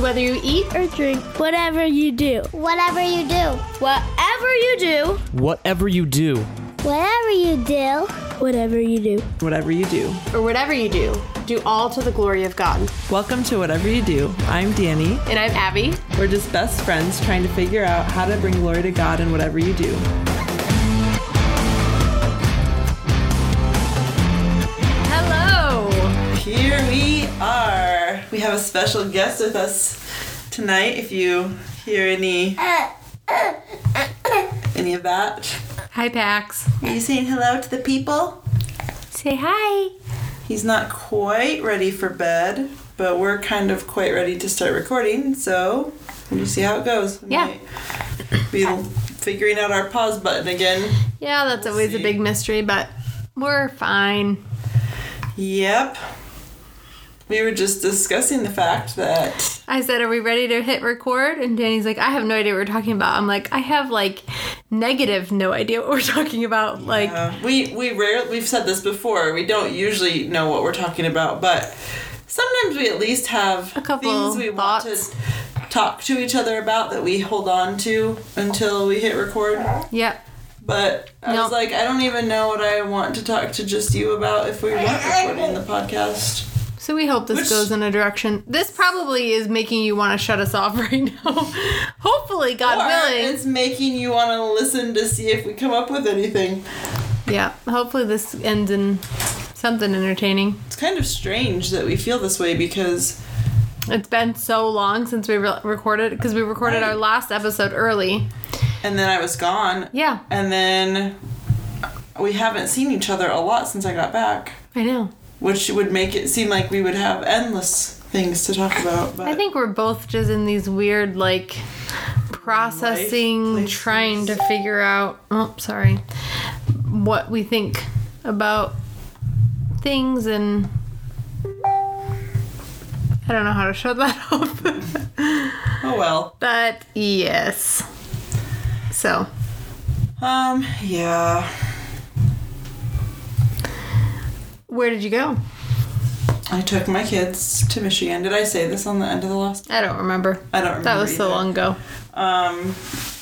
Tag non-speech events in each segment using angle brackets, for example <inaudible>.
So whether you eat or drink, Whatever you do, Whatever you do, whatever you do, Whatever you do, whatever you do, whatever you do. Whatever you do. or whatever you do, do all to the glory of God. Welcome to Whatever You Do. I'm Danny. And I'm Abby. We're just best friends trying to figure out how to bring glory to God in whatever you do. Have a special guest with us tonight. If you hear any any of that, Hi, Pax. are you saying hello to the people? Say hi. He's not quite ready for bed, but we're kind of quite ready to start recording. So we'll see how it goes. We Yeah. Be figuring out our pause button again. Yeah, that's always a big mystery, but we're fine. Yep. We were just discussing the fact that I said, Are we ready to hit record? And Danny's like, I have no idea what we're talking about. I'm like, I have like negative no idea what we're talking about. Like, uh, we we rarely we've said this before. We don't usually know what we're talking about, but sometimes we at least have A couple things we want to talk to each other about that we hold on to until we hit record. yep. But I was like, I don't even know what I want to talk to just you about if we weren't recording the podcast. So we hope this Which- goes in a direction. This probably is making you want to shut us off <laughs> right now. Hopefully, God Or willing. it's making you want to listen to see if we come up with anything. Yeah. Hopefully, this ends in something entertaining. It's kind of strange that we feel this way because It's been so long since we re- recorded because we recorded our last episode early. and then I was gone. Yeah, And then we haven't seen each other a lot since I got back, I know. Which would make it seem like we would have endless things to talk about. But I think we're both just in these weird like processing, Life trying to figure out. Oh, sorry. What we think about things and. I don't know how to shut that <laughs> off. oh well. but yes. So, Um, yeah. Where did you go? I took my kids to Michigan. Did I say this on the end of the last? I don't remember. I don't remember. That was so long ago. Um,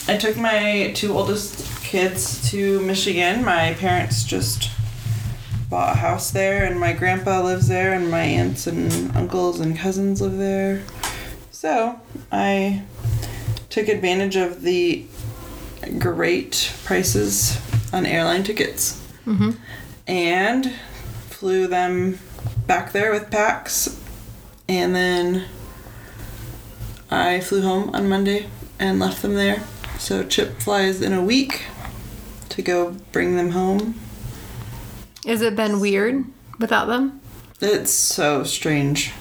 I took my two oldest kids to Michigan. My parents just bought a house there, and my grandpa lives there, and my aunts and uncles and cousins live there. So I took advantage of the great prices on airline tickets Mm-hmm. and flew them back there with Pax, and then I flew home on Monday and left them there. So Chip flies in a week to go bring them home. Has it been weird without them? It's so strange.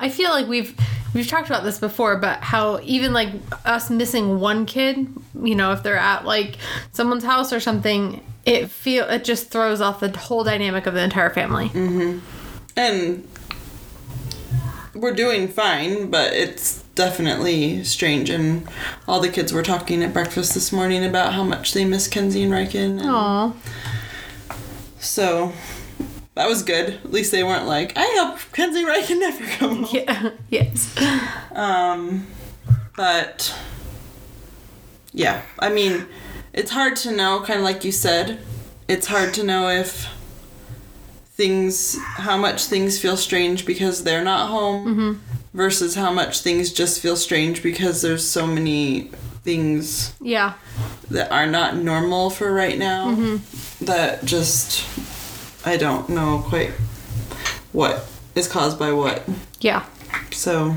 I feel like we've we've talked about this before, but how even like us missing one kid, you know, if they're at like someone's house or something, it feel it just throws off the whole dynamic of the entire family. And we're doing fine, but it's definitely strange. And all the kids were talking at breakfast this morning about how much they miss Kenzie and Riken. And Aw, So that was good. At least they weren't like, I hope Kenzie and Riken never come home. yeah, <laughs> yes, Um, but yeah, I mean, it's hard to know, kind of like you said, it's hard to know if things, how much things feel strange because they're not home mm-hmm. versus how much things just feel strange because there's so many things yeah, that are not normal for right now mm-hmm. that just, I don't know quite what is caused by what. yeah. So,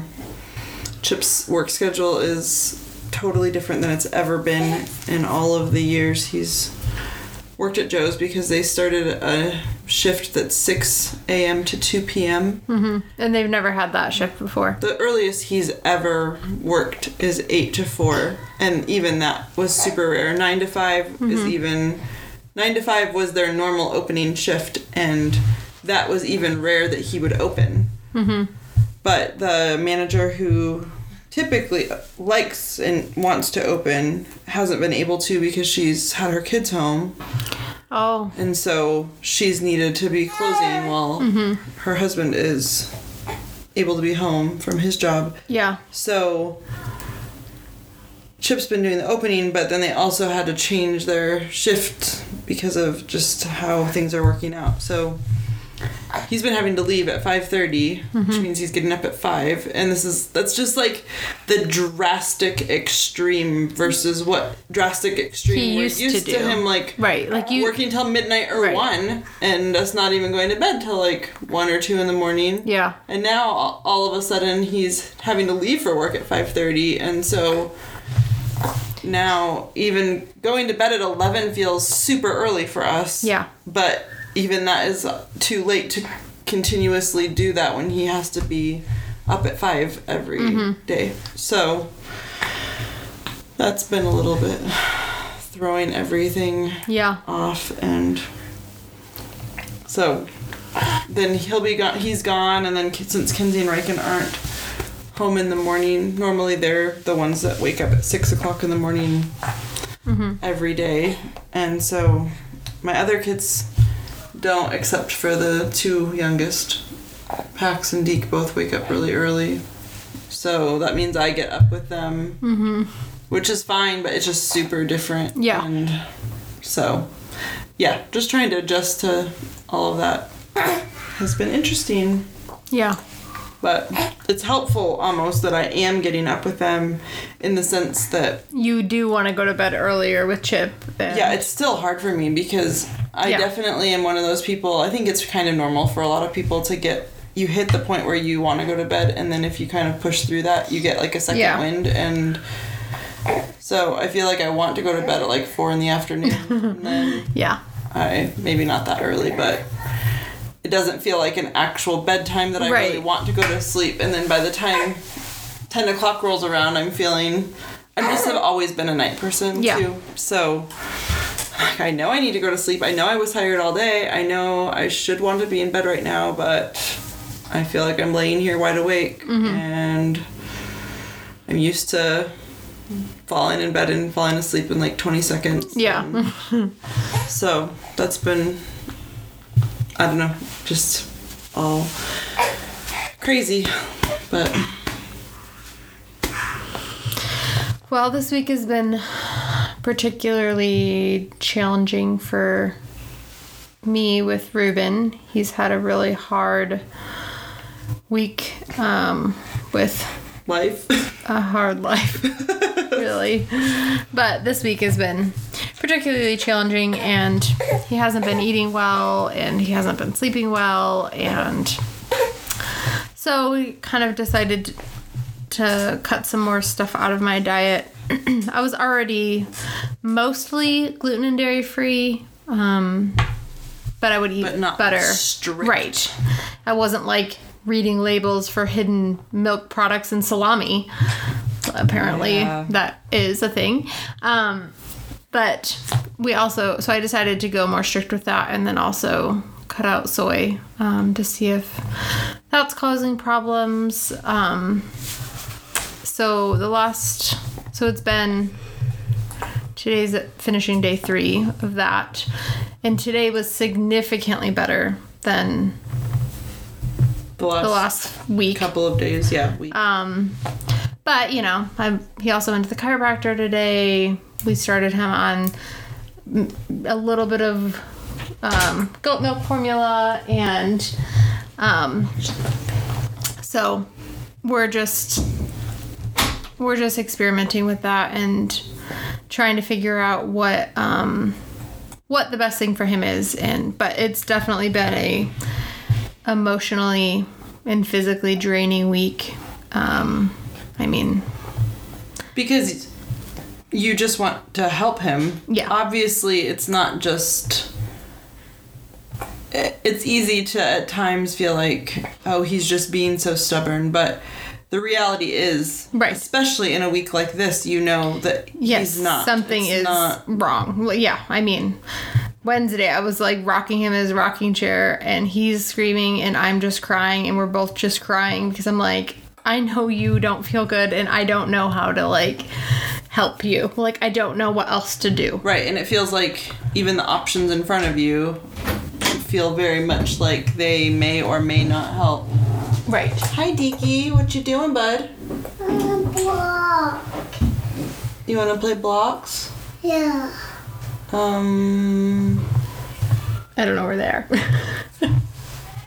Chip's work schedule is totally different than it's ever been in all of the years he's worked at Joe's because they started a shift that's 6 a.m. to 2 p.m. hmm And they've never had that shift before. The earliest he's ever worked is 8 to 4, and even that was super rare. 9 to 5 is even. 9 to 5 was their normal opening shift, and that was even rare that he would open. hmm But the manager who typically likes and wants to open hasn't been able to because she's had her kids home Oh, and so she's needed to be closing while mm-hmm. her husband is able to be home from his job. Yeah. So Chip's been doing the opening, but then they also had to change their shift because of just how things are working out. So he's been having to leave at 5:30, which mm-hmm. means he's getting up at 5, and this is that's just like the drastic extreme versus what drastic extreme He we're used to used do. him like Right. Like you. working till midnight or Right. 1 and us not even going to bed till like 1 or 2 in the morning. Yeah. And now all- all of a sudden he's having to leave for work at 5:30 and so now even going to bed at 11 feels super early for us. Yeah. But even that is too late to continuously do that when he has to be up at 5 every day. Mm-hmm. So that's been a little bit throwing everything Yeah. off and so then he'll be gone he's gone and then since Kenzie and Riken aren't home in the morning normally they're the ones that wake up at six o'clock in the morning every day and so my other kids don't except for the two youngest Pax and Deke both wake up really early so that means I get up with them Mm-hmm. which is fine, but it's just super different. Yeah. And so, yeah, just trying to adjust to all of that has been interesting, Yeah. But it's helpful almost that I am getting up with them in the sense that, You do want to go to bed earlier with Chip. yeah, it's still hard for me because I Yeah. definitely am one of those people. I think it's kind of normal for a lot of people to get. You hit the point where you want to go to bed, and then if you kind of push through that, you get like a second Yeah. wind, and so I feel like I want to go to bed at like four in the afternoon, <laughs> and then Yeah. I maybe not that early, but it doesn't feel like an actual bedtime that I really want to go to sleep. And then by the time ten o'clock rolls around, I'm feeling. I just have always been a night person Yeah. too, so like, I know I need to go to sleep. I know I was tired all day. I know I should want to be in bed right now, but I feel like I'm laying here wide awake Mm-hmm. and I'm used to falling in bed and falling asleep in like 20 seconds. Yeah. <laughs> So that's been, I don't know, just all crazy. But Well, this week has been particularly challenging for me with Ruben. He's had a really hard week um, with life. a hard life, <laughs> really. But this week has been particularly challenging, and he hasn't been eating well, and he hasn't been sleeping well, and so we kind of decided to cut some more stuff out of my diet. <clears throat> I was already mostly gluten and dairy free, um, but I would eat But not butter. strict. Right. I wasn't like reading labels for hidden milk products and salami. Apparently, Yeah. that is a thing. Um, but we also, so I decided to go more strict with that and then also cut out soy um, to see if that's causing problems. Um, so the last, so it's been today's finishing day three of that, and today was significantly better than The last, the last week. couple of days, yeah. We, Um, but you know, I he also went to the chiropractor today. We started him on a little bit of um, goat milk formula, and um, so we're just we're just experimenting with that and trying to figure out what um, what the best thing for him is. And but it's definitely been a emotionally and physically draining week. Um, I mean, because you just want to help him. Yeah. Obviously, it's not just. Eh, it's easy to at times feel like, oh, he's just being so stubborn, but the reality is, Right. Especially in a week like this, you know that yes, he's not. something It's is not- wrong. Well, yeah, I mean, Wednesday I was like rocking him in his rocking chair, and he's screaming, and I'm just crying, and we're both just crying because I'm like, I know you don't feel good, and I don't know how to like help you. Like, I don't know what else to do. Right, and it feels like even the options in front of you feel very much like they may or may not help. Right. Hi, Deaky. What you doing, bud? Block. You want to play blocks? Yeah. Um, I don't know where they are. <laughs>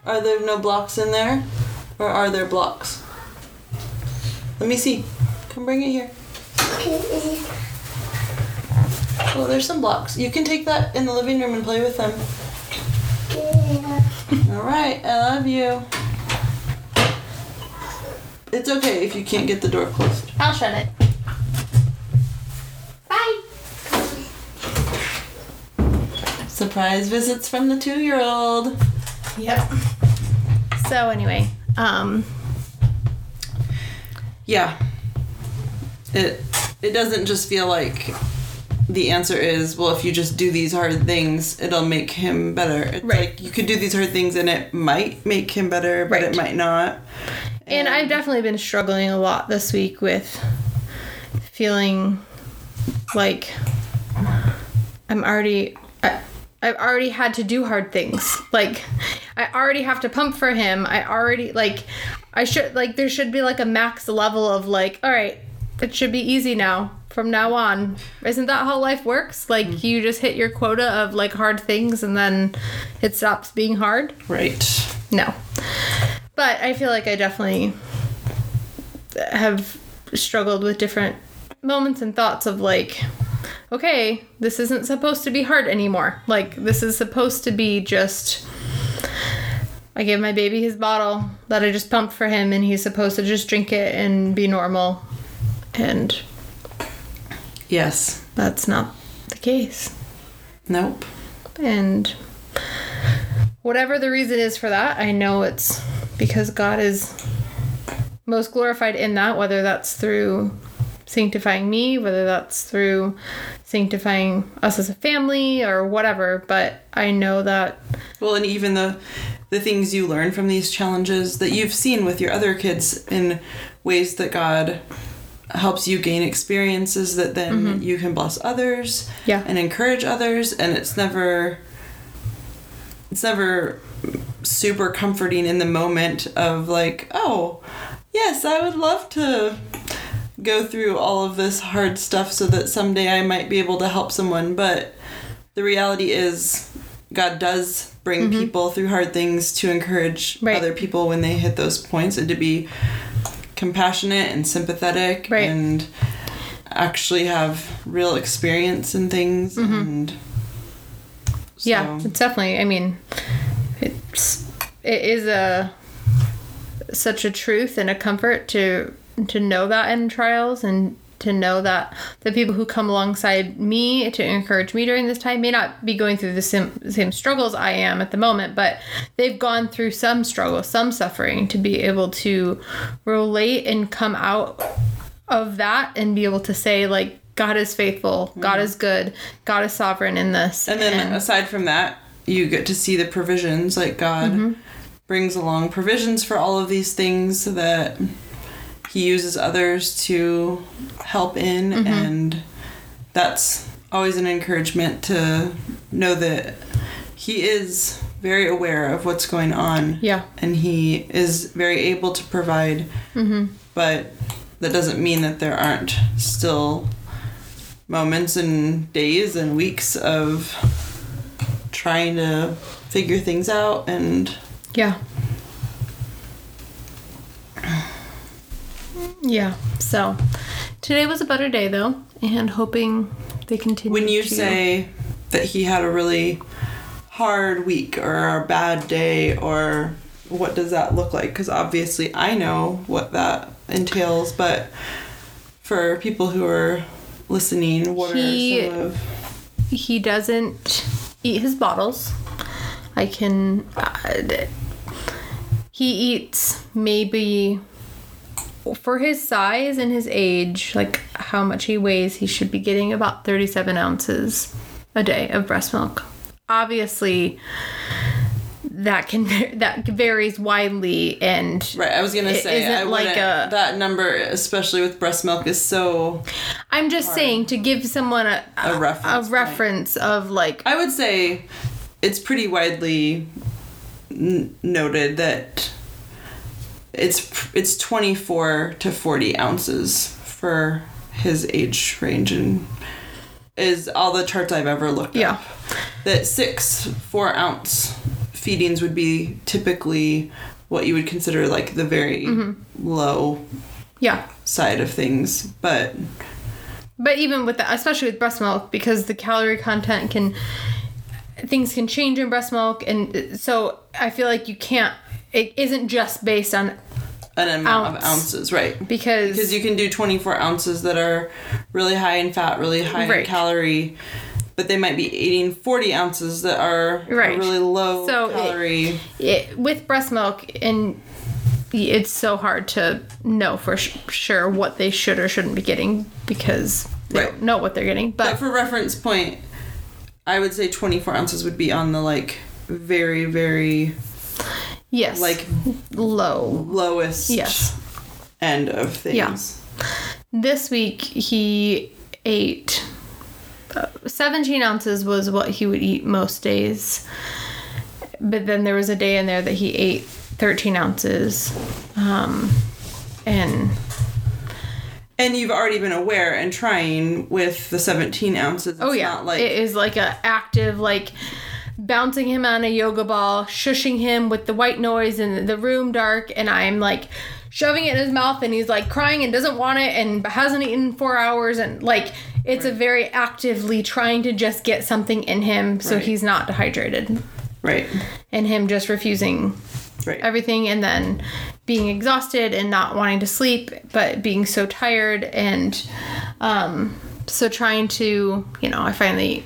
are there no blocks in there, or are there blocks? Let me see. Come bring it here. Okay. Oh, there's some blocks. You can take that in the living room and play with them. Yeah. All right, I love you. It's okay if you can't get the door closed. I'll shut it. Bye. Surprise visits from the two-year-old. Yep. So anyway, um, Yeah. It it doesn't just feel like the answer is well if you just do these hard things it'll make him better. It's Right. like you could do these hard things and it might make him better, but it might not. and I've definitely been struggling a lot this week with feeling like I'm already. I, I've already had to do hard things. Like, I already have to pump for him. I already, like, I should, like, there should be, like, a max level of, like, all right, it should be easy now from now on. Isn't that how life works? Like, mm. you just hit your quota of, like, hard things and then it stops being hard? Right. No. But I feel like I definitely have struggled with different moments and thoughts of like, okay, this isn't supposed to be hard anymore. Like, this is supposed to be just. I gave my baby his bottle that I just pumped for him, and he's supposed to just drink it and be normal. And Yes. that's not the case. Nope. And whatever the reason is for that, I know it's because God is most glorified in that, whether that's through sanctifying me, whether that's through sanctifying us as a family or whatever. But I know that, Well, and even the the things you learn from these challenges that you've seen with your other kids in ways that God helps you gain experiences that then mm-hmm. you can bless others Yeah. and encourage others. And it's never it's never super comforting in the moment of like oh yes i would love to go through all of this hard stuff so that someday i might be able to help someone. But the reality is god does bring people through hard things to encourage Mm-hmm. Right. other people when they hit those points and to be compassionate and sympathetic Right. and actually have real experience in things and Mm-hmm. yeah, so- it's definitely, I mean, it's, it is a, such a truth and a comfort to, to know that in trials and to know that the people who come alongside me to encourage me during this time may not be going through the same, same struggles I am at the moment, but they've gone through some struggle, some suffering to be able to relate and come out of that and be able to say like God is faithful, God is good, God is sovereign in this. And then aside from that, you get to see the provisions like God Mm-hmm. brings along provisions for all of these things that he uses others to help in Mm-hmm. and that's always an encouragement to know that he is very aware of what's going on yeah. and he is very able to provide Mm-hmm. but that doesn't mean that there aren't still moments and days and weeks of trying to figure things out and Yeah. Yeah. So today was a better day though, and hoping they continue. when you to- say that he had a really hard week or a bad day or what does that look like because obviously i know what that entails but for people who are listening what He- are some of he doesn't eat his bottles. I can. Uh, he eats maybe for his size and his age, like how much he weighs, he should be getting about 37 ounces a day of breast milk. Obviously, that can <laughs> that varies widely and Right, I was gonna say isn't I like a- that number, especially with breast milk, is so. I'm just saying to give someone a A reference a reference of like I would say it's pretty widely n- noted that it's it's 24 to 40 ounces for his age range and is all the charts I've ever looked Yeah. up. That six four ounce feedings would be typically what you would consider like the very Mm-hmm. low Yeah. side of things. But But even with that, especially with breast milk, because the calorie content can, things can change in breast milk. And so I feel like you can't, it isn't just based on, an amount of ounces, right? because, Because you can do 24 ounces that are really high in fat, really high Right. in calorie, but they might be eating 40 ounces that are Right. really low So it- calorie. it, with breast milk, and it's so hard to know for sh- sure what they should or shouldn't be getting because they Right. don't know what they're getting. but But for reference point, I would say 24 ounces would be on the like very, very yes, like low. lowest Yes. end of things. Yeah. This week he ate uh, 17 ounces was what he would eat most days. But then there was a day in there that he ate 13 ounces. Um, and And you've already been aware and trying with the 17 ounces. It's oh yeah, like it is like a active like bouncing him on a yoga ball, shushing him with the white noise and the room dark, and I'm like shoving it in his mouth, and he's like crying and doesn't want it, and hasn't eaten in four hours, and like it's a very actively trying to just get something in him so Right. he's not dehydrated, right, and him just refusing right. everything and then being exhausted and not wanting to sleep but being so tired and um so trying to you know i finally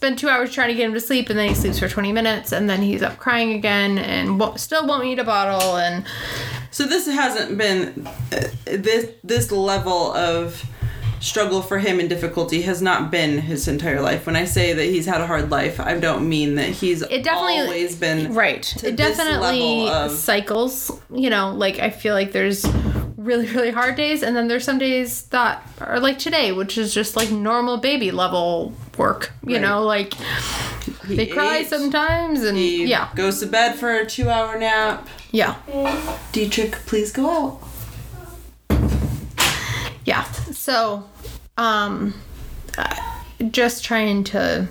spend two hours trying to get him to sleep and then he sleeps for 20 minutes and then he's up crying again and won't, still won't eat a bottle and So this hasn't been uh, this this level of struggle for him and difficulty has not been his entire life. When I say that he's had a hard life, I don't mean that he's It definitely- always been right it definitely of- cycles you know like i feel like there's really really hard days and then there's some days that are like today which is just like normal baby level work you Right. know like he they cry sometimes and He yeah goes to bed for a two hour nap. yeah Dietrich, please go out. yeah so um just trying to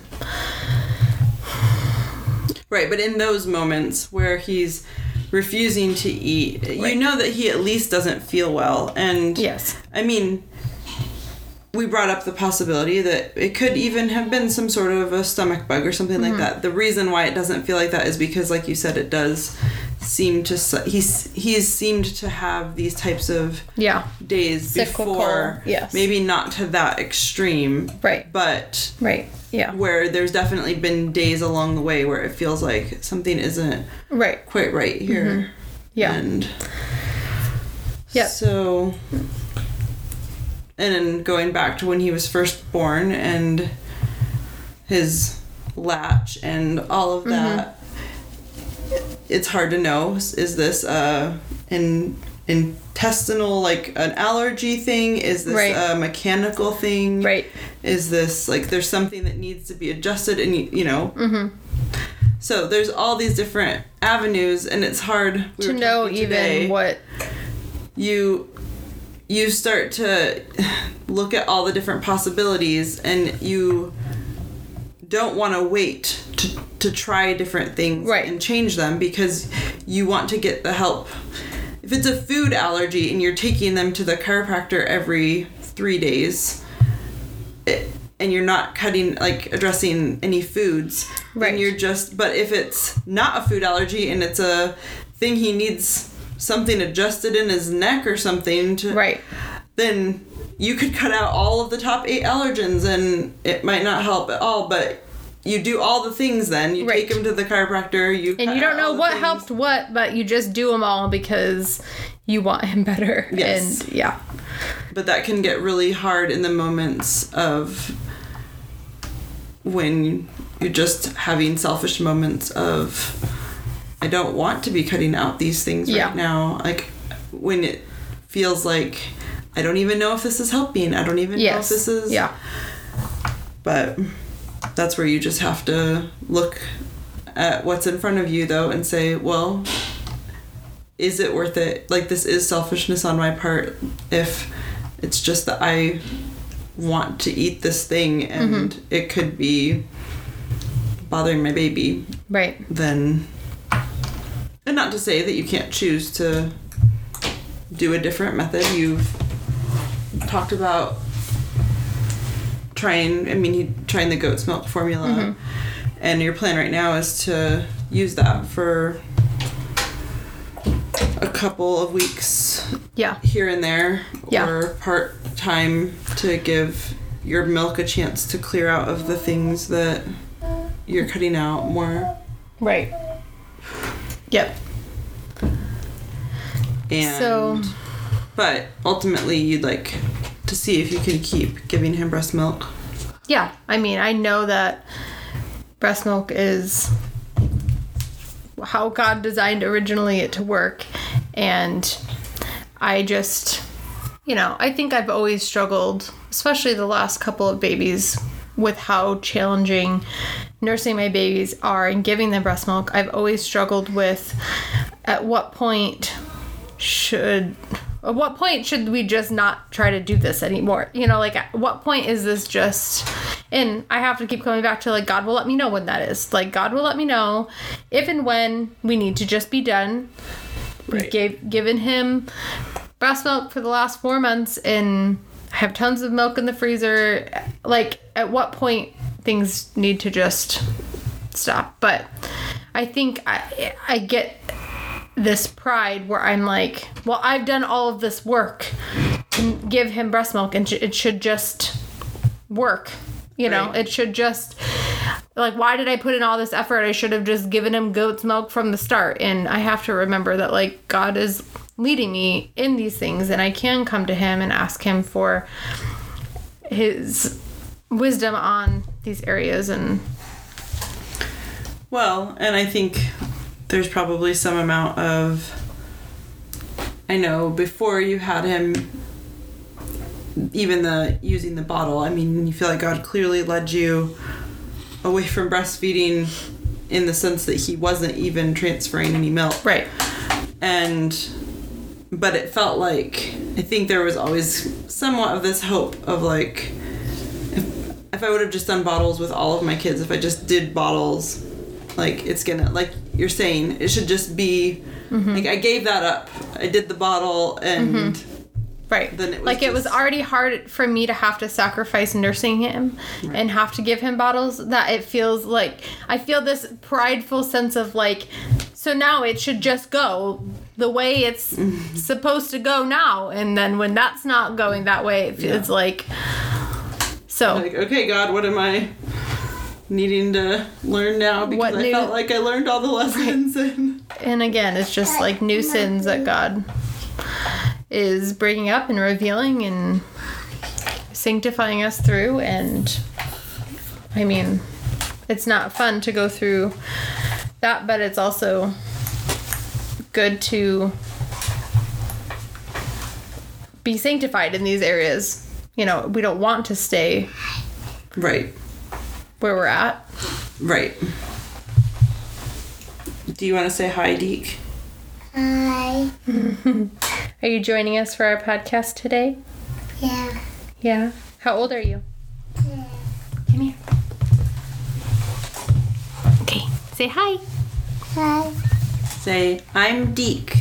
Right, but in those moments where he's refusing to eat, you know that he at least doesn't feel well. And yes I mean, we brought up the possibility that it could even have been some sort of a stomach bug or something Mm-hmm. like that. The reason why it doesn't feel like that is because, like you said, it does seem to he's he's seemed to have these types of yeah days Cyclical, before. yes. maybe not to that extreme, right but right yeah where there's definitely been days along the way where it feels like something isn't right quite right here. Mm-hmm. yeah And Yep. so and then going back to when he was first born and his latch and all Mm-hmm. of that it's hard to know is this uh an intestinal like an allergy thing is this Right. a mechanical thing right is this like there's something that needs to be adjusted and you, you know Mm-hmm. so there's all these different avenues and it's hard we to know even today, what you you start to look at all the different possibilities and you don't want to wait to, to try different things Right. and change them because you want to get the help if it's a food allergy and you're taking them to the chiropractor every three days it, and you're not cutting like addressing any foods Right. and you're just but if it's not a food allergy and it's a thing he needs something adjusted in his neck or something to right then you could cut out all of the top eight allergens and it might not help at all but you do all the things then you Right. take him to the chiropractor you and you don't know what things. helped what but you just do them all because you want him <laughs> better Yes. and yeah but that can get really hard in the moments of when you're just having selfish moments of I don't want to be cutting out these things Yeah. right now. Like when it feels like I don't even know if this is helping. I don't even know if this is yeah but that's where you just have to look at what's in front of you though and say, well, is it worth it? Like this is selfishness on my part if it's just that I want to eat this thing and mm-hmm. it could be bothering my baby, Right. then and not to say that you can't choose to do a different method. You've talked about trying I mean trying the goat's milk formula mm-hmm. and your plan right now is to use that for a couple of weeks Yeah. here and there Yeah. or part time to give your milk a chance to clear out of the things that you're cutting out more Right. Yep. and So- but ultimately you'd like to see if you can keep giving him breast milk Yeah. I mean, I know that breast milk is how God designed originally it to work. And I just, you know, I think I've always struggled, especially the last couple of babies, with how challenging nursing my babies are and giving them breast milk. I've always struggled with at what point should at what point should we just not try to do this anymore you know like at what point is this just and i have to keep coming back to like god will let me know when that is like god will let me know if and when we need to just be done Right. we've gave, given him breast milk for the last four months and I have tons of milk in the freezer like at what point things need to just stop but i think i i get this pride where I'm like, well, I've done all of this work to give him breast milk, and it should just work. You know, Right. it should just like, why did I put in all this effort? I should have just given him goat's milk from the start. And I have to remember that like God is leading me in these things, and I can come to Him and ask Him for His wisdom on these areas. And Well, and I think there's probably some amount of. I know before you had him, even the using the bottle. I mean, you feel like God clearly led you away from breastfeeding, in the sense that He wasn't even transferring any milk, right, and but it felt like I think there was always somewhat of this hope of like if, I would have just done bottles with all of my kids, if I just did bottles, like it's gonna like you're saying, it should just be mm-hmm. like I gave that up. I did the bottle and mm-hmm. Right. Then it was like it was already hard for me to have to sacrifice nursing him and have to give him bottles that it feels like I feel this prideful sense of like so now it should just go the way it's <laughs> supposed to go now and then when that's not going that way it feels Yeah. like so like okay, God, what am I needing to learn now? Because What I new- felt like I learned all the lessons and and again it's just like new sins that God is bringing up and revealing and sanctifying us through. And I mean it's not fun to go through that but it's also good to be sanctified in these areas you know we don't want to stay right, where we're at right. Do you want to say hi, Deek? Hi. <laughs> are you joining us for our podcast today Yeah. yeah how old are you Yeah. Come here. Okay, say hi. Hi. Say, I'm Deek.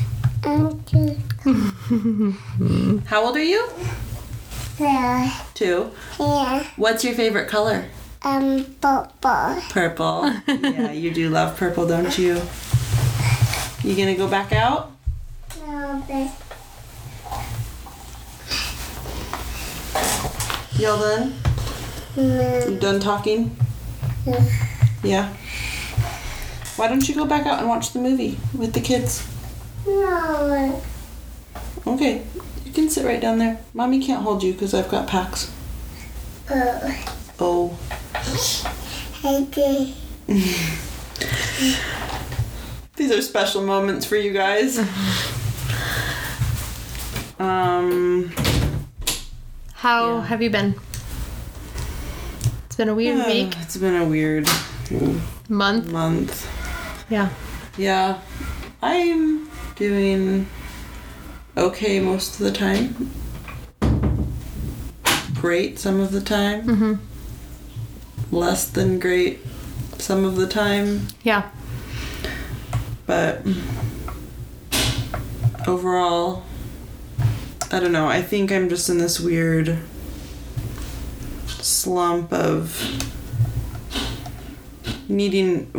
I'm two. How old are you? Yeah. Two. Yeah. What's your favorite color? Um, Papa. Purple. yeah, you do love purple, don't you? You gonna go back out? No, but Y'all done? no. You done talking? Yeah. Why don't you go back out and watch the movie with the kids? No. Okay, you can sit right down there. Mommy can't hold you because I've got Pax. Oh, Oh. I did. These are special moments for you guys. um, How Yeah. have you been? It's been a weird week, It's been a weird month. month. Yeah. Yeah. I'm doing okay most of the time. Great some of the time. Mm-hmm. Less than great some of the time. Yeah. But overall, I don't know. I think I'm just in this weird slump of needing.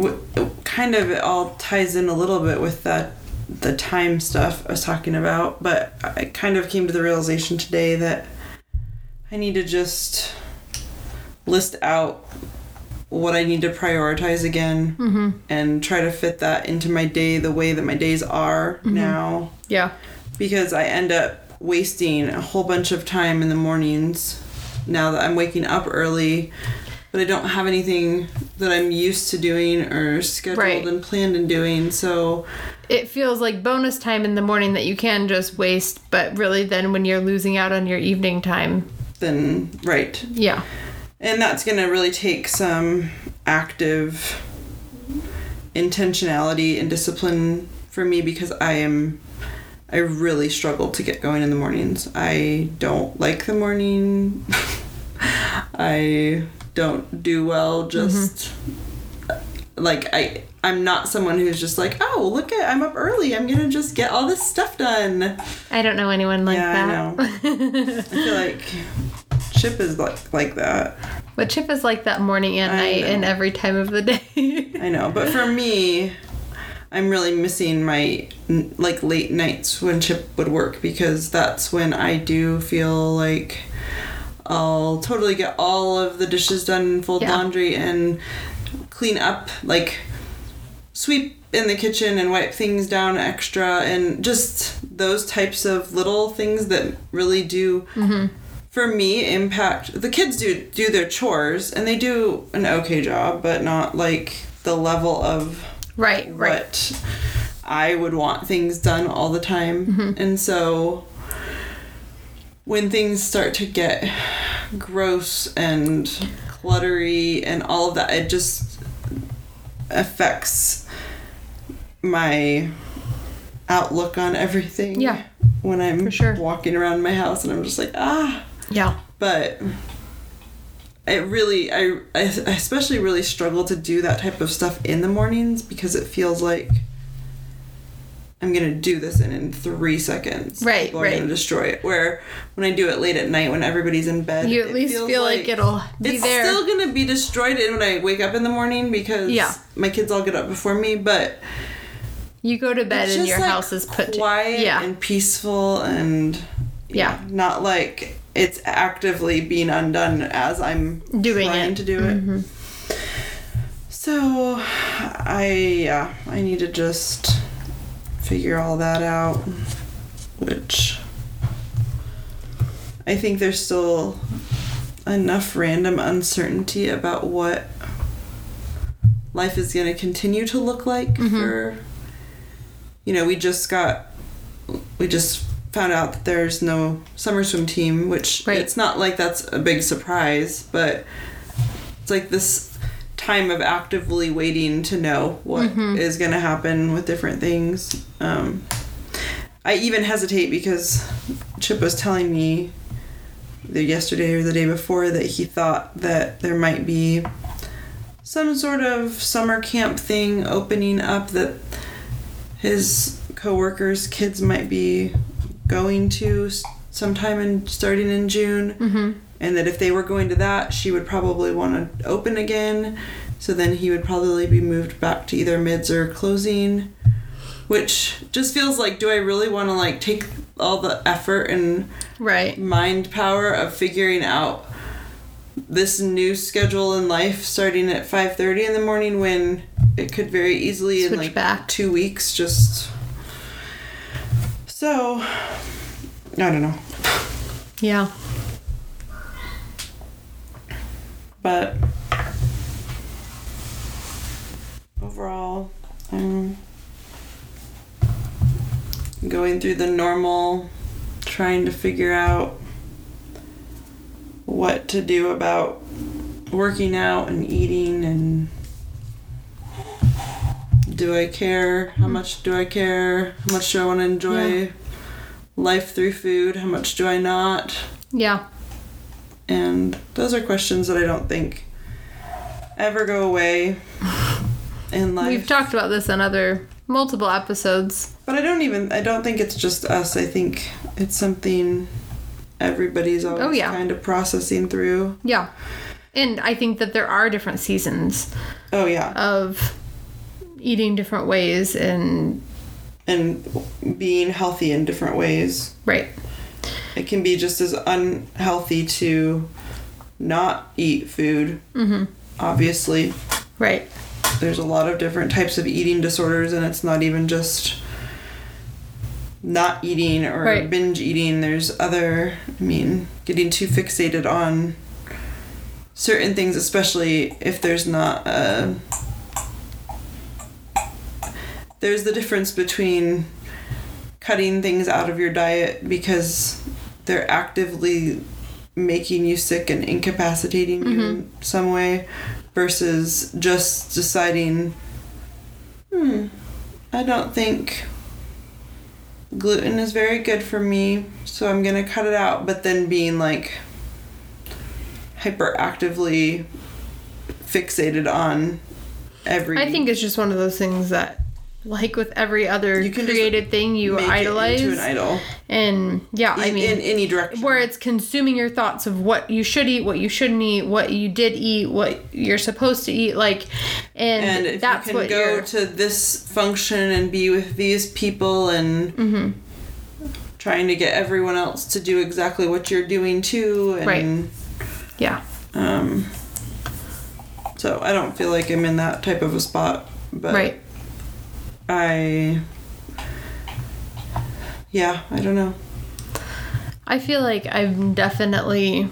Kind of, it all ties in a little bit with that the time stuff I was talking about. But I kind of came to the realization today that I need to just list out what I need to prioritize again Mm-hmm. and try to fit that into my day the way that my days are now Yeah. because I end up wasting a whole bunch of time in the mornings now that I'm waking up early but I don't have anything that I'm used to doing or scheduled Right. and planned and doing so It feels like bonus time in the morning that you can just waste, but really then when you're losing out on your evening time. then right Yeah. and that's going to really take some active intentionality and discipline for me because I am I really struggle to get going in the mornings. I don't like the morning. <laughs> I don't do well mm-hmm. just like I I'm not someone who's just like, "Oh, look at I'm up early. I'm to just get all this stuff done." I don't know anyone like Yeah, I that. I feel <laughs> like Chip is like like that. But Chip is like that morning and I night and every time of the day. I know, but for me, I'm really missing my like late nights when Chip would work because that's when I do feel like I'll totally get all of the dishes done, fold Yeah. laundry, and clean up, like sweep in the kitchen and wipe things down extra, and just those types of little things that really do for me impact the kids do do their chores and they do an okay job but not like the level of right, right. I would want things done all the time. Mm-hmm. And so when things start to get gross and cluttery and all of that, it just affects my outlook on everything. Yeah. When I'm For sure. walking around my house and I'm just like, ah, Yeah. but it really I, I especially really struggle to do that type of stuff in the mornings because it feels like I'm gonna do this in in three seconds. Right, People right. gonna destroy it. Where when I do it late at night when everybody's in bed, You at least feel like, it'll be it's there. still gonna be destroyed when I wake up in the morning because Yeah. my kids all get up before me. But you go to bed and your like, house is put quiet to Yeah. and peaceful and Yeah. not like it's actively being undone as I'm Doing trying it. to do it. Mhm. So I yeah, I need to just figure all that out, which I think there's still enough random uncertainty about what life is going to continue to look like Mm-hmm. for you know, we just got we just found out that there's no summer swim team, which Right. it's not like that's a big surprise, but it's like this time of actively waiting to know what is Mm-hmm. going to happen with different things. Um, I even hesitate because Chip was telling me either yesterday or the day before that he thought that there might be some sort of summer camp thing opening up that his coworkers' kids might be going to sometime in starting in June, Mhm. And that if they were going to that, she would probably want to open again. So then he would probably be moved back to either mids or closing, which just feels like, do I really want to like take all the effort and Right. mind power of figuring out this new schedule in life starting at 5.30 in the morning when it could very easily in Switch like back. two weeks just so i don't know Yeah. But overall i'm going through the normal trying to figure out what to do about working out and eating and do I care? How hmm. much do I care? How much do I want to enjoy Yeah. life through food? How much do I not? Yeah. And those are questions that I don't think ever go away <laughs> in life. We've talked about this in other multiple episodes. But I don't even I don't think it's just us. I think it's something everybody's oh, always Oh, yeah. kind of processing through. Yeah. And I think that there are different seasons Oh yeah. of eating different ways and And being healthy in different ways. right. It can be just as unhealthy to not eat food. Mhm. Obviously, Right. there's a lot of different types of eating disorders and it's not even just not eating or Right. binge eating there's other i mean getting too fixated on certain things especially if there's not a there's the difference between cutting things out of your diet because they're actively making you sick and incapacitating you in some way versus just deciding hmm i don't think gluten is very good for me so i'm gonna cut it out. But then being like hyperactively fixated on every I think it's just one of those things that like with every other You created thing you idolize into an idol and yeah, I mean in any direction where it's consuming your thoughts of what you should eat, what you shouldn't eat, what you did eat, what you're supposed to eat, like, and, and if that's you can what go you're. to this function and be with these people and Mm-hmm. trying to get everyone else to do exactly what you're doing too and Right. yeah, um so i don't feel like i'm in that type of a spot but right. I yeah i don't know I feel like I've definitely.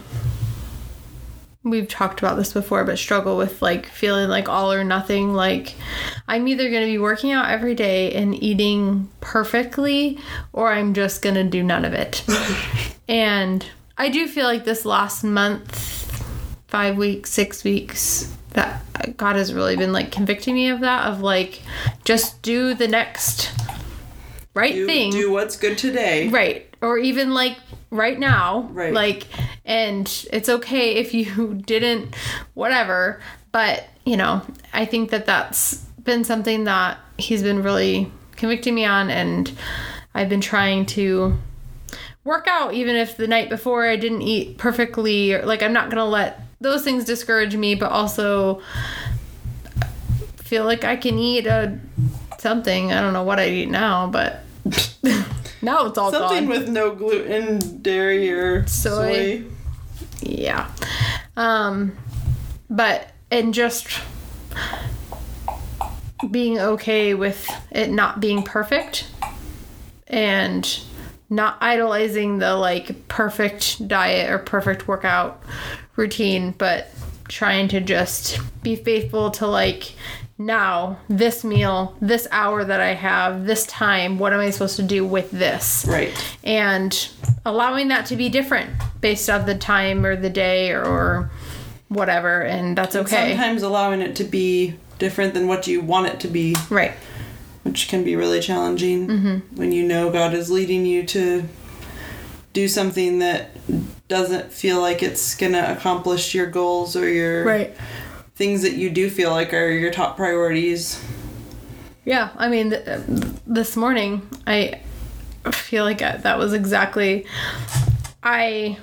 We've talked about this before, but struggle with like feeling like all or nothing. Like, I'm either going to be working out every day and eating perfectly, or I'm just going to do none of it. <laughs> and I do feel like this last month, five weeks, six weeks, that God has really been like convicting me of that, of like, just do the next right do, thing. do what's good today Right. Or even like right now. Right. Like, and it's okay if you <laughs> didn't, whatever. But, you know, I think that that's been something that he's been really convicting me on. And I've been trying to work out, even if the night before I didn't eat perfectly. Or, like, I'm not going to let those things discourage me, but also feel like I can eat a something. I don't know what I eat now, but <laughs> now it's all something gone. with no gluten dairy or Soy. soy. yeah. Um, but and just being okay with it not being perfect and not idolizing the like perfect diet or perfect workout routine, but trying to just be faithful to like now this meal, this hour that I have, this time, what am I supposed to do with this? right and allowing that to be different based on the time or the day or, whatever and that's okay sometimes allowing it to be different than what you want it to be right which can be really challenging Mm-hmm. when you know God is leading you to do something that doesn't feel like it's gonna accomplish your goals or your right. things that you do feel like are your top priorities. yeah i mean th- uh, this morning i feel like I- that was exactly i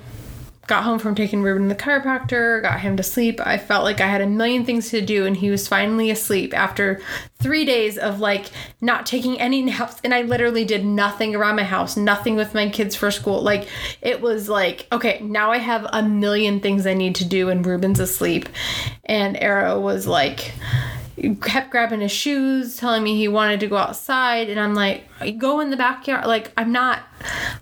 got home from taking Ruben to the chiropractor, got him to sleep. I felt like I had a million things to do, and he was finally asleep after three days of like not taking any <laughs> naps. And I literally did nothing around my house, nothing with my kids for school. Like it was like, okay, now I have a million things I need to do, and Ruben's asleep. And Arrow was like, kept grabbing his shoes, telling me he wanted to go outside, and I'm like, go in the backyard. Like I'm not,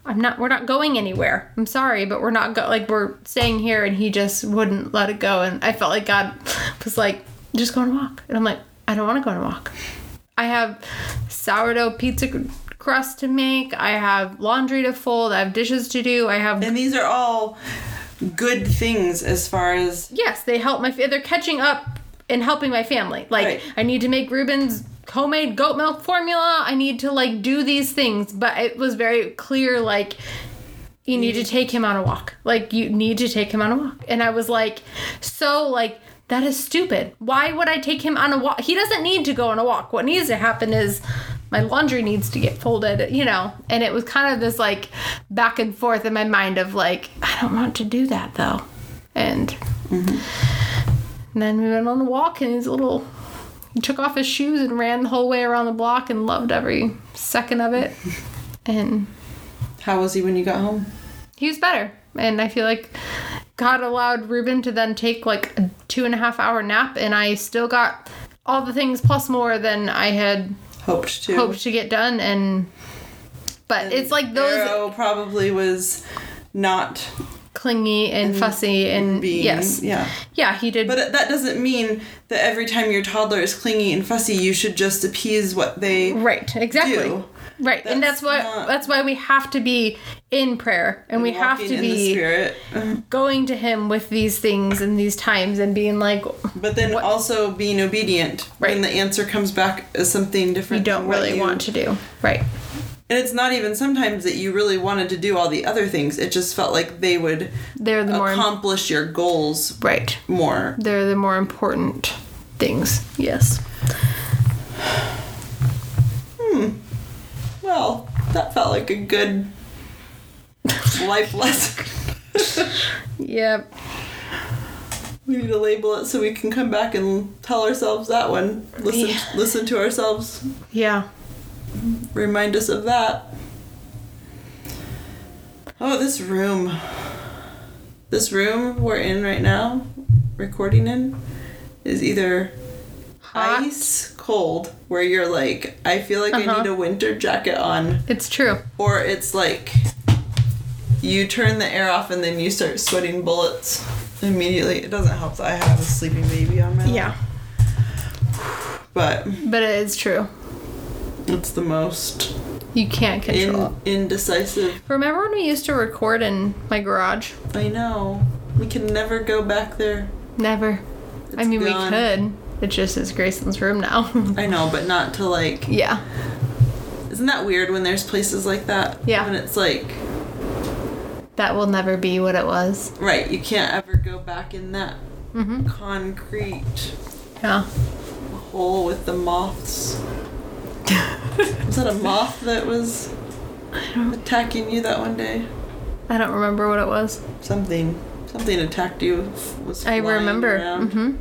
I'm not. We're not going anywhere. I'm sorry, but we're not go. Like we're staying here, and he just wouldn't let it go. And I felt like God <laughs> was like, just go on a walk. And I'm like, I don't want to go on a walk. I have sourdough pizza crust to make. I have laundry to fold. I have dishes to do. I have And these are all good things as far as yes, they help my. They're catching up and helping my family. Like Right. I need to make Ruben's homemade goat milk formula. I need to like do these things. But it was very clear like you need to take him on a walk. Like you need to take him on a walk. And I was like so like that is stupid. Why would I take him on a walk? He doesn't need to go on a walk. What needs to happen is my laundry needs to get folded, you know. And it was kind of this like back and forth in my mind of like I don't want to do that though. And and then we went on a walk, and he's a little. He took off his shoes and ran the whole way around the block and loved every second of it. <laughs> And How was he when you got home? he was better. And I feel like God allowed Ruben to then take like a two and a half hour nap, and I still got all the things plus more than I had Hoped to. hoped to get done. And but it's like those Arrow probably was not clingy and fussy and being. yes, Yeah. yeah, he did. But that doesn't mean that every time your toddler is clingy and fussy, you should just appease what they Right, exactly. do. Right, and that's That's why not- that's why we have to be in prayer, and we have to be. Going to Him with these things and these times, and being like, But then What- also being obedient when Right. the answer comes back as something different. you don't really you- want to do. Right, And it's not even sometimes that you really wanted to do all the other things. It just felt like they would they're the more accomplish your goals right. more. They're the more important things. Yes. Hmm. Well, that felt like a good life <laughs> lesson. Yep. We need to label it so we can come back and tell ourselves that one. Listen, Yeah. listen to ourselves. Yeah. Remind us of that. Oh, this room. This room we're in right now, recording in, is either Hot. ice cold, where you're like, I feel like I Uh-huh. need a winter jacket on, It's true. or it's like you turn the air off and then you start sweating bullets immediately. It doesn't help that I have a sleeping baby on my lap, Yeah. but But it is true. It's the most You can't control. in, indecisive. Remember when we used to record in my garage? I know. We can never go back there. Never. I mean, gone. we could. It just is Grayson's room now. <laughs> I know, but not to like. yeah. Isn't that weird when there's places like that? Yeah. When it's like, That will never be what it was. right, you can't ever go back in that Mm-hmm. concrete Yeah. hole with the moths. <laughs> was that a moth that was attacking you that one day? I don't remember what it was. Something. Something attacked you. Was I remember. around. hmm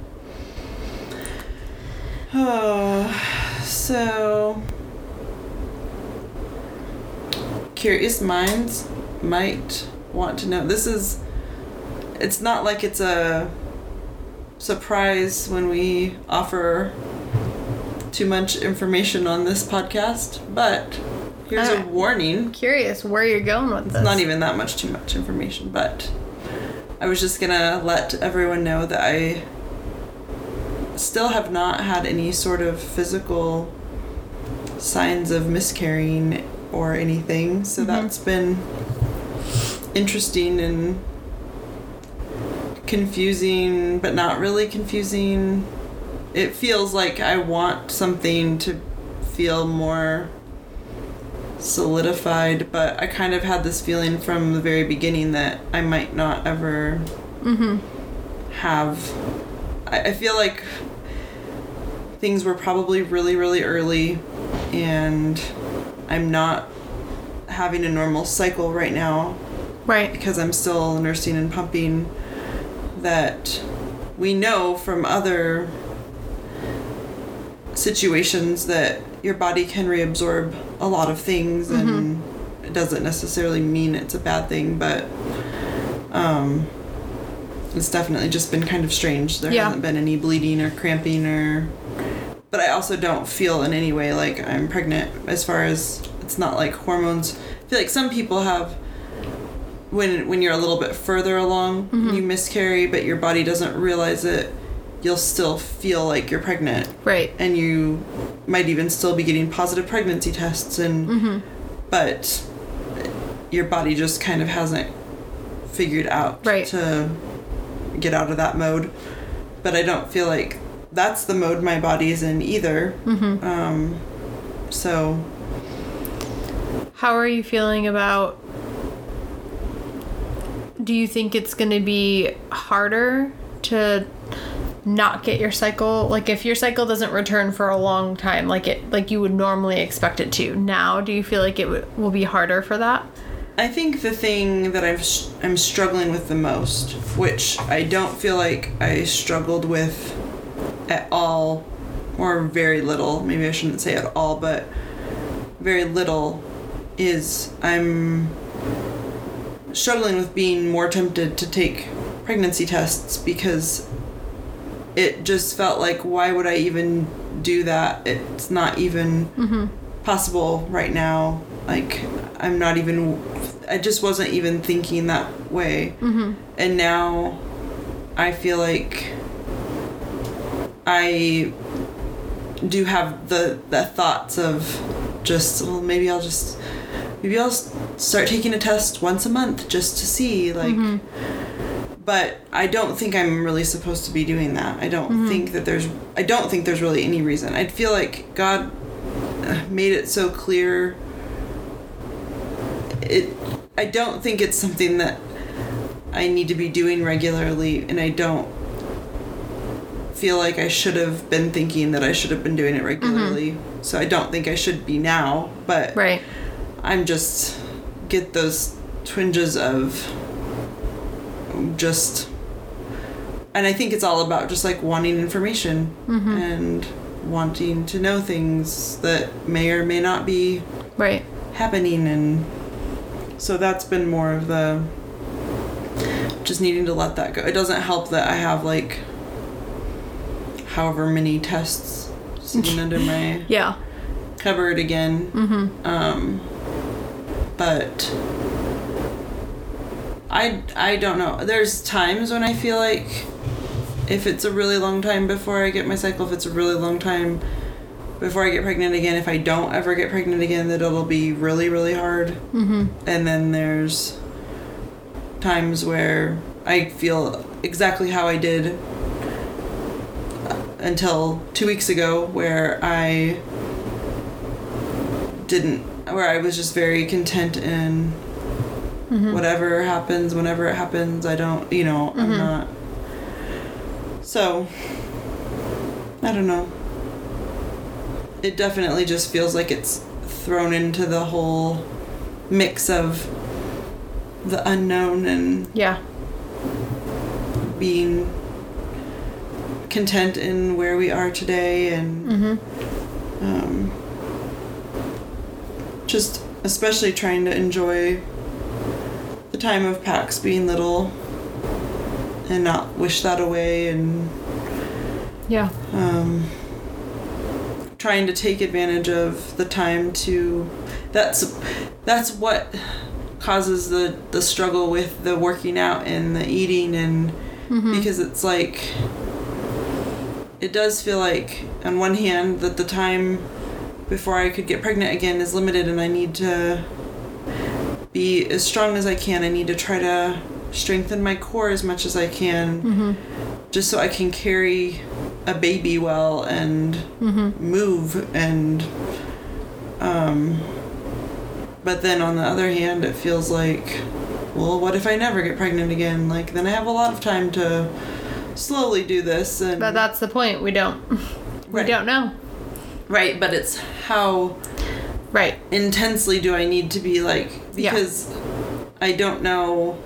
Oh, <sighs> so curious minds might want to know. This is. It's not like it's a surprise when we offer too much information on this podcast, but here's a warning. Curious where you're going with this. It's not even that much too much information, but I was just gonna let everyone know that I still have not had any sort of physical signs of miscarrying or anything, so mm-hmm. that's been interesting and confusing, but not really confusing. It feels like I want something to feel more solidified, but I kind of had this feeling from the very beginning that I might not ever Mm-hmm. have. I, I feel like things were probably really, really early, and I'm not having a normal cycle right now Right. because I'm still nursing and pumping. That we know from other situations that your body can reabsorb a lot of things and it doesn't necessarily mean it's a bad thing but um it's definitely just been kind of strange. There Yeah. hasn't been any bleeding or cramping or but i also don't feel in any way like i'm pregnant as far as it's not like hormones. I feel like some people have when when you're a little bit further along you miscarry but your body doesn't realize it you'll still feel like you're pregnant Right. and you might even still be getting positive pregnancy tests and Mm-hmm. but your body just kind of hasn't figured out Right. to get out of that mode but i don't feel like that's the mode my body is in either. Mm-hmm. Um, so How are you feeling about? Do you think it's going to be harder to not get your cycle? Like if your cycle doesn't return for a long time, like it, like you would normally expect it to. Now, do you feel like it w- will be harder for that? I think the thing that I've i'm struggling with the most, which I don't feel like I struggled with at all, or very little. Maybe I shouldn't say at all, but very little, is I'm struggling with being more tempted to take pregnancy tests because it just felt like why would I even do that? It's not even mm-hmm. possible right now. Like I'm not even I just wasn't even thinking that way. Mm-hmm. And now I feel like I do have the the thoughts of just well maybe I'll just maybe I'll start taking a test once a month just to see like mm-hmm. But I don't think I'm really supposed to be doing that. I don't think that there's I don't think there's really any reason. I feel like God uh, made it so clear it I don't think it's something that I need to be doing regularly and I don't feel like I should have been thinking that I should have been doing it regularly. So I don't think I should be now, but Right. I'm just get those twinges of just and I think it's all about just like wanting information and wanting to know things that may or may not be Right. happening and so that's been more of the just needing to let that go. It doesn't help that I have like however many tests sitting under my <laughs> Yeah. cupboard again. Mm-hmm. Um, but I I don't know. There's times when I feel like if it's a really long time before I get my cycle, if it's a really long time before I get pregnant again, if I don't ever get pregnant again, that it'll be really really hard. Mm-hmm. And then there's times where I feel exactly how I did until two weeks ago, where I didn't, where I was just very content in whatever happens, whenever it happens. I don't, you know, I'm not. So, I don't know. It definitely just feels like it's thrown into the whole mix of the unknown and Yeah. being content in where we are today and Mm-hmm. um, just especially trying to enjoy the time of Pax being little and not wish that away and Yeah. um, trying to take advantage of the time to that's that's what causes the the struggle with the working out and the eating and because it's like it does feel like on one hand that the time before I could get pregnant again is limited and I need to be as strong as I can. I need to try to strengthen my core as much as I can just so I can carry a baby well and move and um but then on the other hand it feels like well what if I never get pregnant again like then I have a lot of time to slowly do this and But that's the point. We don't. We Right. don't know. right but it's how Right. intensely do I need to be like Yeah. because I don't know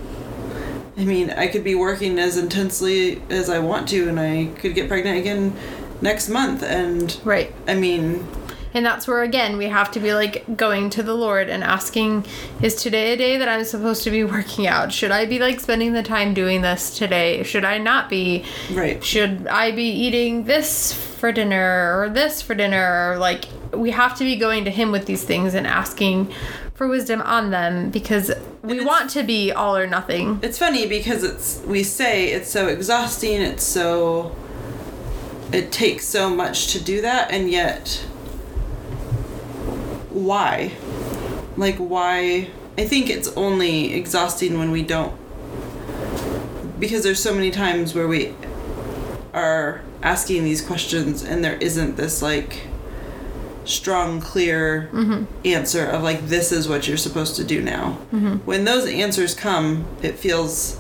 I mean, I could be working as intensely as I want to and I could get pregnant again next month and Right. I mean, And that's where again we have to be like going to the Lord and asking, is today a day that I'm supposed to be working out? Should I be like spending the time doing this today? Should I not be? right. Should I be eating this for dinner or this for dinner? Or like we have to be going to him with these things and asking for wisdom on them because we want to be all or nothing. It's funny because it's we say it's so exhausting, it's so it takes so much to do that and yet why? Like why I think it's only exhausting when we don't because there's so many times where we are asking these questions and there isn't this like strong clear answer of like this is what you're supposed to do now. When those answers come it feels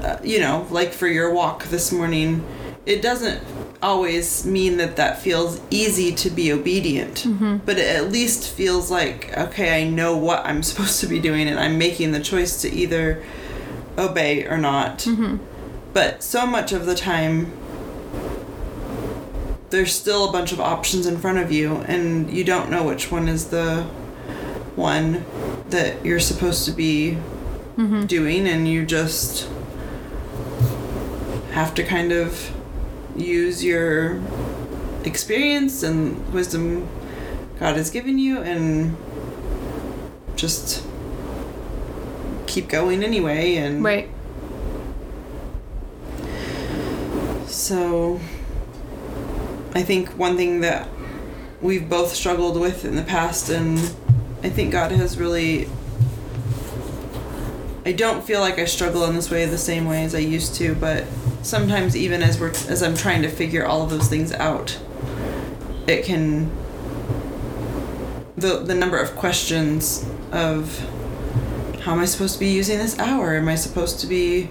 uh, you know like for your walk this morning it doesn't always mean that that feels easy to be obedient but it at least feels like okay i know what i'm <laughs> supposed to be doing and i'm making the choice to either obey or not. But so much of the time there's still a bunch of options in front of you and you don't know which one is the one that you're supposed to be mm-hmm. doing and you just have to kind of use your experience and wisdom God has given you and just keep going anyway and Right. so I think one thing that we've both struggled with in the past and I think God has really I don't feel like I struggle in this way the same way as I used to, but sometimes even as we're as I'm trying to figure all of those things out, it can the the number of questions of how am I supposed to be using this hour? Am I supposed to be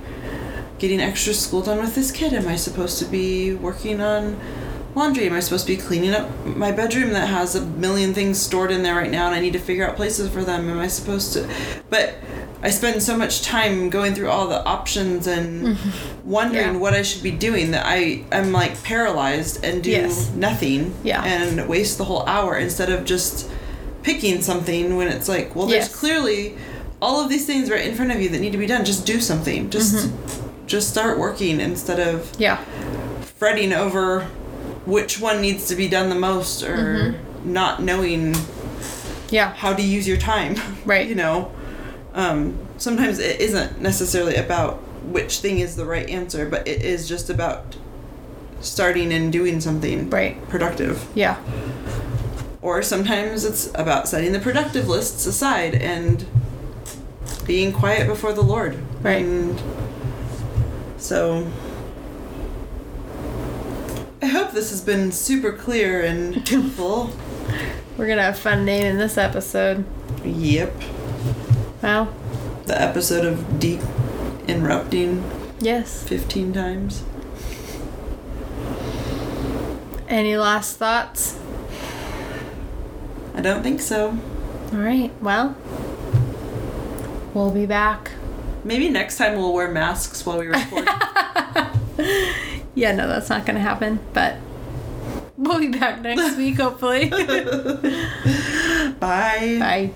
getting extra school done with this kid? Am I supposed to be working on laundry? Am I supposed to be cleaning up my bedroom that has a million things stored in there right now and I need to figure out places for them? Am I supposed to but I spend so much time going through all the options and mm-hmm. wondering Yeah. what I should be doing that I I'm like paralyzed and do Yes. nothing Yeah. and waste the whole hour instead of just picking something when it's like, well, there's Yes. clearly all of these things right in front of you that need to be done. Just do something. Just mm-hmm. just start working instead of Yeah. fretting over which one needs to be done the most or not knowing Yeah. how to use your time. <laughs> Right. you know, um, sometimes it isn't necessarily about which thing is the right answer, but it is just about starting and doing something Right. productive. Yeah. Or sometimes it's about setting the productive lists aside and being quiet before the Lord. Right. And so I hope this has been super clear and <laughs> helpful. We're gonna have fun naming this episode. yep. Well, The episode of deep interrupting yes. 15 times. Any last thoughts? I don't think so. All right. Well, we'll be back. Maybe next time we'll wear masks while we record. <laughs> Yeah, no, that's not gonna happen. But we'll be back next <laughs> week, hopefully. <laughs> Bye. Bye.